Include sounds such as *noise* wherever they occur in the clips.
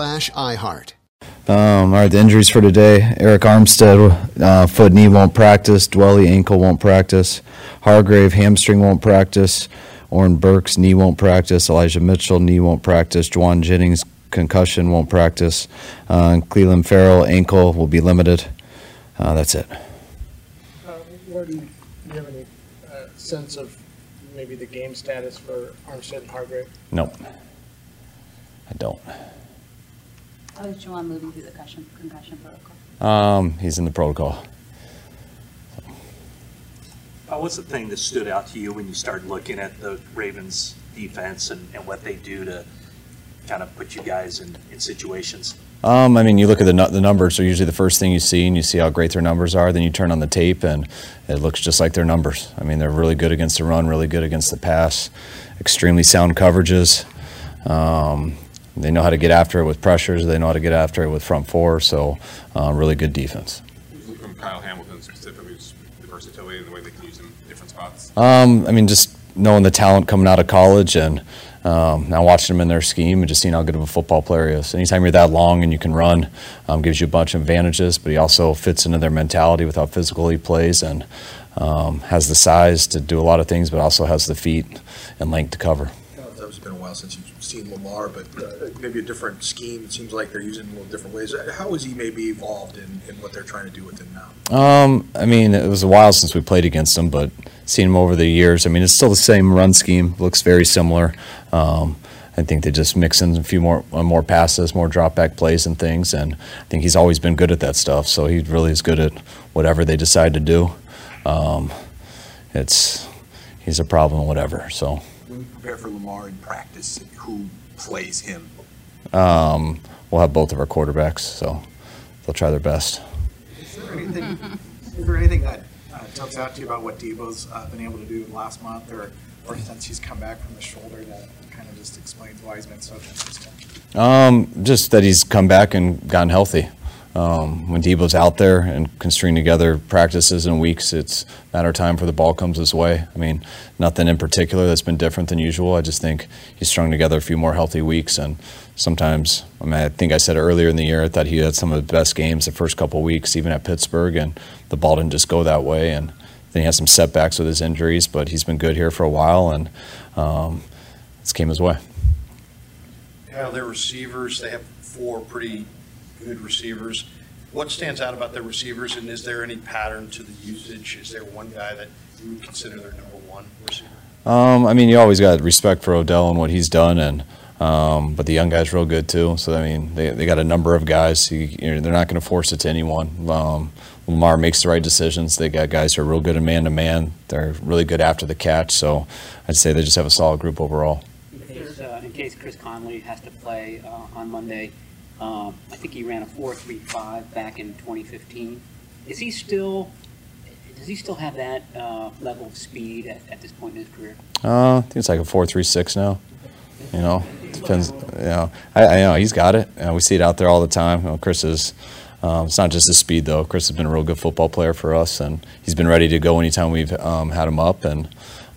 iHeart. Um, all right, the injuries for today: Arik Armstead, uh, foot, knee won't practice. Dwelley, ankle won't practice. Hargrave, hamstring won't practice. Oren Burks, knee won't practice. Elijah Mitchell, knee won't practice. Jauan Jennings, concussion won't practice. Uh, Clelin Ferrell, ankle will be limited. Uh, that's it. Uh, Where do you, do you have any uh, sense of maybe the game status for Armstead and Hargrave? Nope. I don't. How is Jauan moving through the concussion, concussion protocol? Um, he's in the protocol. Uh, what's the thing that stood out to you when you started looking at the Ravens defense and, and what they do to kind of put you guys in, in situations? Um, I mean, you look at the the numbers are usually the first thing you see, and you see how great their numbers are. Then you turn on the tape, and it looks just like their numbers. I mean, they're really good against the run, really good against the pass, extremely sound coverages. Um, they know how to get after it with pressures. They know how to get after it with front four. So, uh, really good defense. From Kyle Hamilton specifically, the versatility and the way they can use him in different spots. Um, I mean, just knowing the talent coming out of college and um, now watching him in their scheme and just seeing how good of a football player he is. Anytime you're that long and you can run, um, gives you a bunch of advantages, but he also fits into their mentality with how physical he plays and um, has the size to do a lot of things, but also has the feet and length to cover. It's been a while since you've seen Lamar, but uh, maybe a different scheme. It seems like they're using a little different ways. How has he maybe evolved in, in what they're trying to do with him now? Um, I mean, it was a while since we played against him, but seeing him over the years, I mean, it's still the same run scheme. Looks very similar. Um, I think they just mix in a few more uh, more passes, more drop back plays and things, and I think he's always been good at that stuff. So he really is good at whatever they decide to do. Um, it's he's a problem, whatever. So When you prepare for Lamar in practice, who plays him? um, we'll have both of our quarterbacks, so they'll try their best. Is there anything, *laughs* is there anything that uh, jumps out to you about what Deebo's uh, been able to do last month or, or since he's come back from the shoulder that kind of just explains why he's been so consistent? Um, just that he's come back and gotten healthy. Um, when Deebo's out there and can string together practices and weeks, it's a matter of time for the ball comes his way. I mean, nothing in particular that's been different than usual. I just think he's strung together a few more healthy weeks, and sometimes, I mean, I think I said earlier in the year, I thought he had some of the best games the first couple weeks, even at Pittsburgh, and the ball didn't just go that way. And then he has some setbacks with his injuries, but he's been good here for a while, and um, it's came his way. Kyle, their receivers, they have four pretty good receivers. What stands out about their receivers, and is there any pattern to the usage? Is there one guy that you would consider their number one receiver? Um, I mean, you always got respect for Odell and what he's done, and um, but the young guy's real good too. So I mean, they, they got a number of guys. You, you know, they're not going to force it to anyone. Um, Lamar makes the right decisions. They got guys who are real good in man to man. They're really good after the catch. So I'd say they just have a solid group overall. In case, uh, in case Chris Conley has to play uh, on Monday, um, I think he ran a 4.35 back in 2015. Is he still? Does he still have that uh, level of speed at, at this point in his career? Uh, I think it's like a four three six now. You know, depends. You know, I, I know he's got it. Uh, we see it out there all the time. You know, Chris is. Um, it's not just his speed though. Chris has been a real good football player for us, and he's been ready to go anytime we've um, had him up, and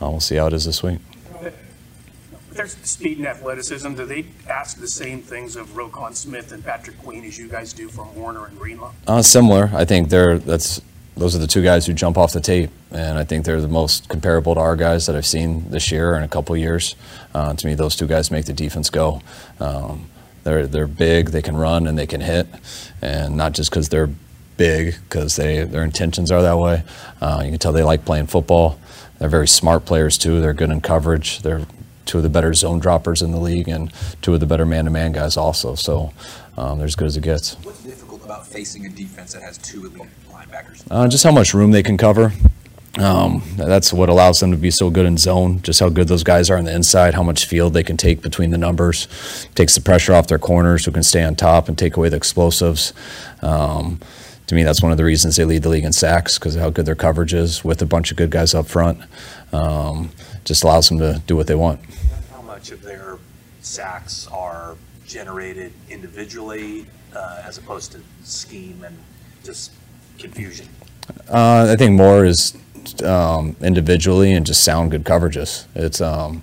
uh, we'll see how it is this week. There's speed and athleticism. Do they ask the same things of Roquan Smith and Patrick Queen as you guys do from Warner and Greenlaw? Uh, similar. I think they're that's those are the two guys who jump off the tape, and I think they're the most comparable to our guys that I've seen this year in a couple years. Uh, to me, those two guys make the defense go. Um, They're they're big, they can run, and they can hit, and not just because they're big, because they their intentions are that way. Uh, you can tell they like playing football. They're very smart players too. They're good in coverage. They're two of the better zone droppers in the league, and two of the better man-to-man guys also. So um, they're as good as it gets. What's difficult about facing a defense that has two elite linebackers? Uh, just how much room they can cover. Um, that's what allows them to be so good in zone. Just how good those guys are on the inside, how much field they can take between the numbers, takes the pressure off their corners who can stay on top and take away the explosives. Um, to me, that's one of the reasons they lead the league in sacks because how good their coverage is with a bunch of good guys up front. Um, just allows them to do what they want. How much of their sacks are generated individually uh, as opposed to scheme and just confusion? Uh, I think more is um, individually and just sound good coverages. It's um,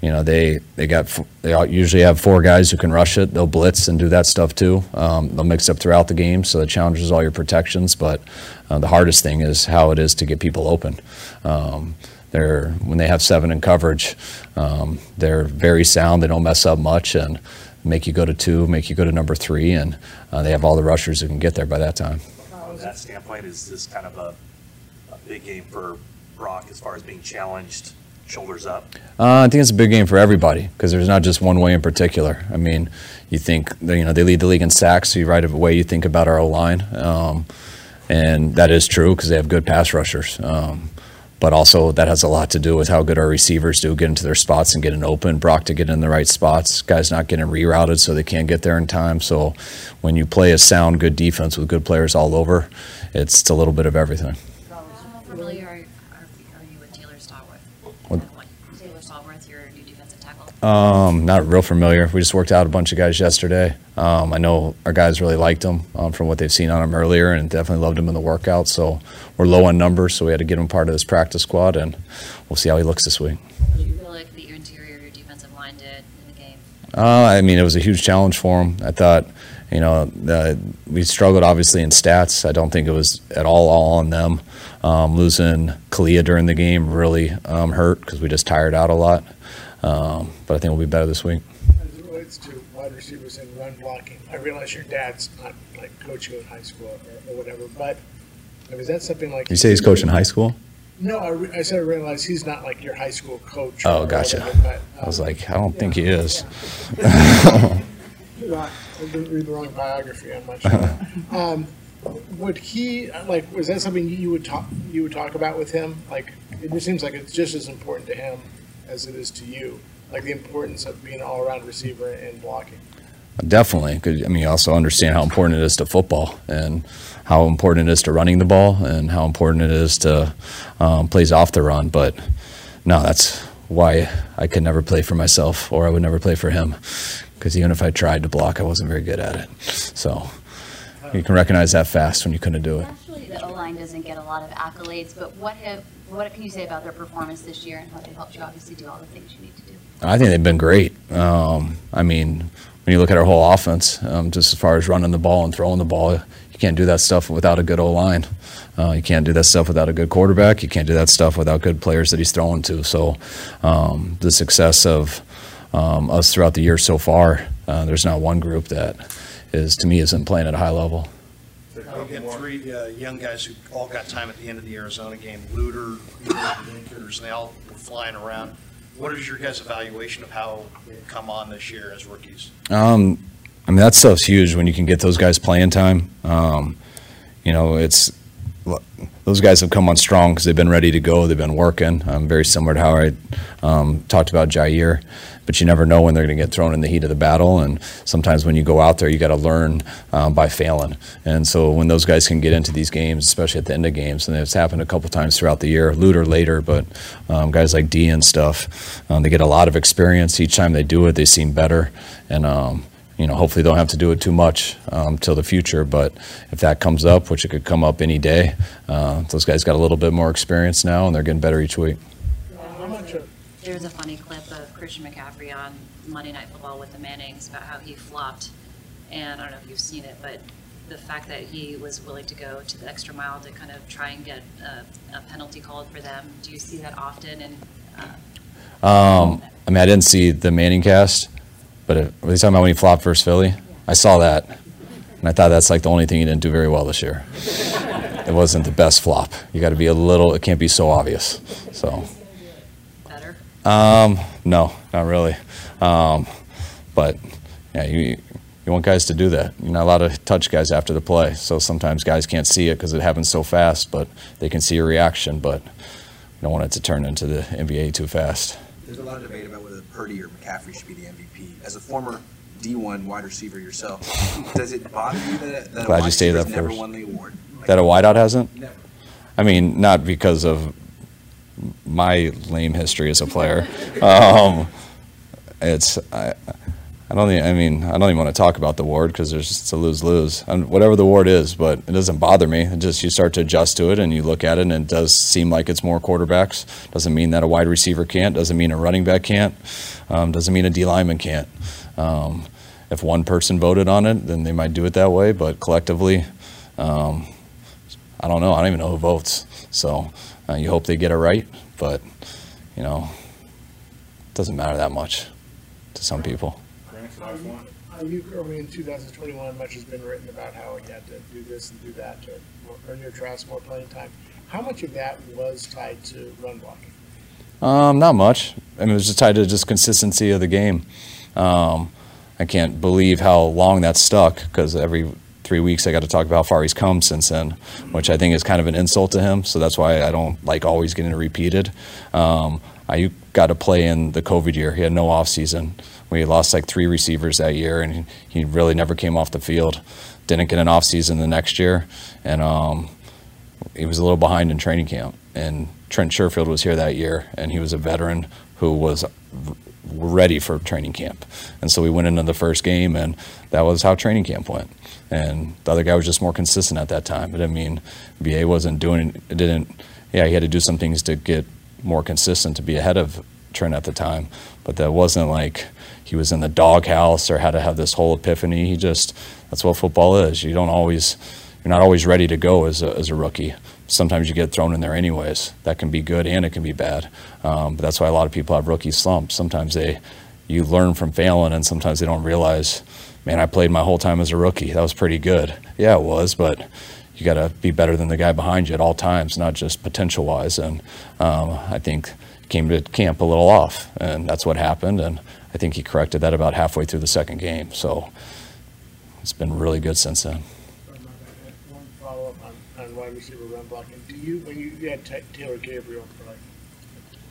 you know they they got they usually have four guys who can rush it. They'll blitz and do that stuff too. Um, they'll mix up throughout the game, so it challenges all your protections. But uh, the hardest thing is how it is to get people open. Um, they're when they have seven in coverage, um, they're very sound. They don't mess up much and make you go to two, make you go to number three, and uh, they have all the rushers who can get there by that time. From that standpoint, is this kind of a, a big game for Brock as far as being challenged, shoulders up? Uh, I think it's a big game for everybody because there's not just one way in particular. I mean, you think you know they lead the league in sacks, so you right away you think about our line, um, and that is true because they have good pass rushers. Um, but also that has a lot to do with how good our receivers do get into their spots and getting open. Brock to get in the right spots. Guys not getting rerouted so they can't get there in time. So when you play a sound, good defense with good players all over, it's a little bit of everything. How familiar are, are, are you with Taylor Stallworth? What- What, Taylor Stallworth, your new defensive tackle? Um, not real familiar. We just worked out a bunch of guys yesterday. Um, I know our guys really liked him um, from what they've seen on him earlier, and definitely loved him in the workout. So we're low on numbers, so we had to get him part of this practice squad, and we'll see how he looks this week. Do you feel like the interior, your defensive line did in the game? Uh, I mean, it was a huge challenge for him. I thought, you know, uh, we struggled obviously in stats. I don't think it was at all all on them. Um, losing Kalia during the game really um, hurt because we just tired out a lot. Um, but I think we'll be better this week. As it relates to wide receivers and run blocking, I realize your dad's not like coaching in high school or, or whatever, but I mean, is that something like? You say he's coaching high school? No, I, re- I said I realize he's not like your high school coach. Oh, gotcha. whatever, but, I was like, I don't think he is. Not- I didn't read the wrong biography, I'm not sure. *laughs* Um, Would he, like, was that something you would talk, you would talk about with him? Like, it just seems like it's just as important to him as it is to you, like the importance of being an all-around receiver and blocking. Definitely. 'cause, I mean, you also understand how important it is to football and how important it is to running the ball and how important it is to um, plays off the run. But no, that's why I could never play for myself or I would never play for him because even if I tried to block, I wasn't very good at it. So you can recognize that fast when you couldn't do it. Actually, the O-line doesn't get a lot of accolades, but what have, what can you say about their performance this year and how they helped you obviously do all the things you need to do? I think they've been great. Um, I mean, when you look at our whole offense, um, just as far as running the ball and throwing the ball, you can't do that stuff without a good O line. Uh, you can't do that stuff without a good quarterback. You can't do that stuff without good players that he's throwing to. So, um, the success of um, us throughout the year so far, uh, there's not one group that is, to me, isn't playing at a high level. You had three uh, young guys who all got time at the end of the Arizona game, Luter, Linkers, and they all were flying around. What is your guys' evaluation of how they've come on this year as rookies? Um, I mean, that stuff's huge when you can get those guys playing time. Um, you know, it's those guys have come on strong because they've been ready to go. They've been working. Um, very similar to how I um, talked about Jair. But you never know when they're going to get thrown in the heat of the battle. And sometimes when you go out there, you got to learn um, by failing. And so when those guys can get into these games, especially at the end of games, and it's happened a couple times throughout the year, Luter later, but um, guys like D and stuff, um, they get a lot of experience. Each time they do it, they seem better. And um, you know, hopefully they don't have to do it too much um, till the future. But if that comes up, which it could come up any day, uh, those guys got a little bit more experience now, and they're getting better each week. There's a funny clip of Christian McCaffrey on Monday Night Football with the Mannings about how he flopped. And I don't know if you've seen it, but the fact that he was willing to go to the extra mile to kind of try and get a, a penalty called for them. Do you see that often? And uh, Um, I mean, I didn't see the Manning cast, But it, were you talking about when he flopped versus Philly? I saw that, and I thought that's like the only thing he didn't do very well this year. it wasn't the best flop. You got to be a little. It can't be so obvious. So. Um, no, not really. Um, but yeah, you you want guys to do that. You're not allowed to touch guys after the play. So sometimes guys can't see it because it happens so fast, but they can see a reaction. But you don't want it to turn into the NBA too fast. There's a lot of debate about whether Purdy or McCaffrey should be the MVP. As a former D1 wide receiver yourself, does it bother you that, that a Glad you wide stated receiver's that never first. won the award? That a wideout hasn't? Never. I mean, not because of my lame history as a player. Um, it's I, I don't. Even, I mean, I don't even want to talk about the award because there's it's a lose lose. And whatever the award is, but it doesn't bother me. It just you start to adjust to it and you look at it, and it does seem like it's more quarterbacks. Doesn't mean that a wide receiver can't. Doesn't mean a running back can't. Um, doesn't mean a D lineman can't. Um, if one person voted on it, then they might do it that way. But collectively, um, I don't know. I don't even know who votes. So uh, you hope they get it right, but you know, it doesn't matter that much to some people. Are you, are you, early in 2021, much has been written about how he had to do this and do that to earn your trust, more playing time. How much of that was tied to run blocking? Um, not much. I mean, it was just tied to just consistency of the game. Um, I can't believe how long that stuck because every three weeks I got to talk about how far he's come since then, which I think is kind of an insult to him. So that's why I don't like always getting repeated. Um, I got to play in the COVID year. He had no off season. We lost like three receivers that year, and he really never came off the field. Didn't get an off season the next year, and um, he was a little behind in training camp. And Trent Sherfield was here that year, and he was a veteran who was r- ready for training camp. And so we went into the first game, and that was how training camp went. And the other guy was just more consistent at that time. But I mean, BA wasn't doing it. Didn't. Yeah, he had to do some things to get more consistent to be ahead of Trent at the time. But that wasn't like he was in the doghouse or had to have this whole epiphany. He just that's what football is. You don't always you're not always ready to go as a, as a rookie. Sometimes you get thrown in there anyways. That can be good and it can be bad. Um, but that's why a lot of people have rookie slumps. Sometimes they you learn from failing and sometimes they don't realize, man, I played my whole time as a rookie. That was pretty good. Yeah, it was, but you got to be better than the guy behind you at all times, not just potential wise. And um, I think came to camp a little off, and that's what happened. And I think he corrected that about halfway through the second game. So it's been really good since then. One follow-up on, on wide receiver run blocking. Do you, when you, you had Ta- Taylor Gabriel for like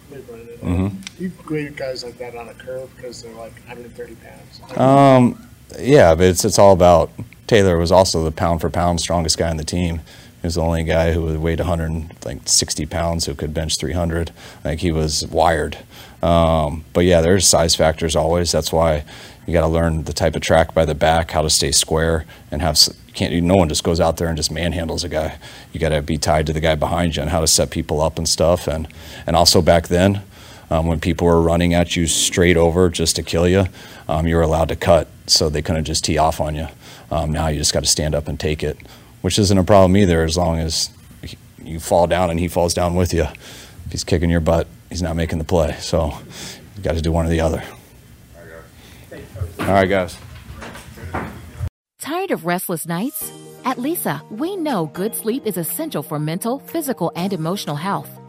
Cleveland, and Mhm. you graded guys like that on a curve because they're like 130 pounds? Um, yeah, but it's it's all about Taylor was also the pound for pound strongest guy on the team. He was the only guy who weighed 160 pounds who could bench 300. Like he was wired. Um, but yeah, there's size factors always. That's why you got to learn the type of track by the back, how to stay square, and have can't. No one just goes out there and just manhandles a guy. You got to be tied to the guy behind you and how to set people up and stuff. And and also back then, um, when people were running at you straight over just to kill you, um, you were allowed to cut, so they couldn't just tee off on you. Um, now you just got to stand up and take it, which isn't a problem either, as long as you fall down and he falls down with you. If he's kicking your butt, he's not making the play. So you got to do one or the other. All right, guys. Tired of restless nights? At Leesa, we know good sleep is essential for mental, physical, and emotional health.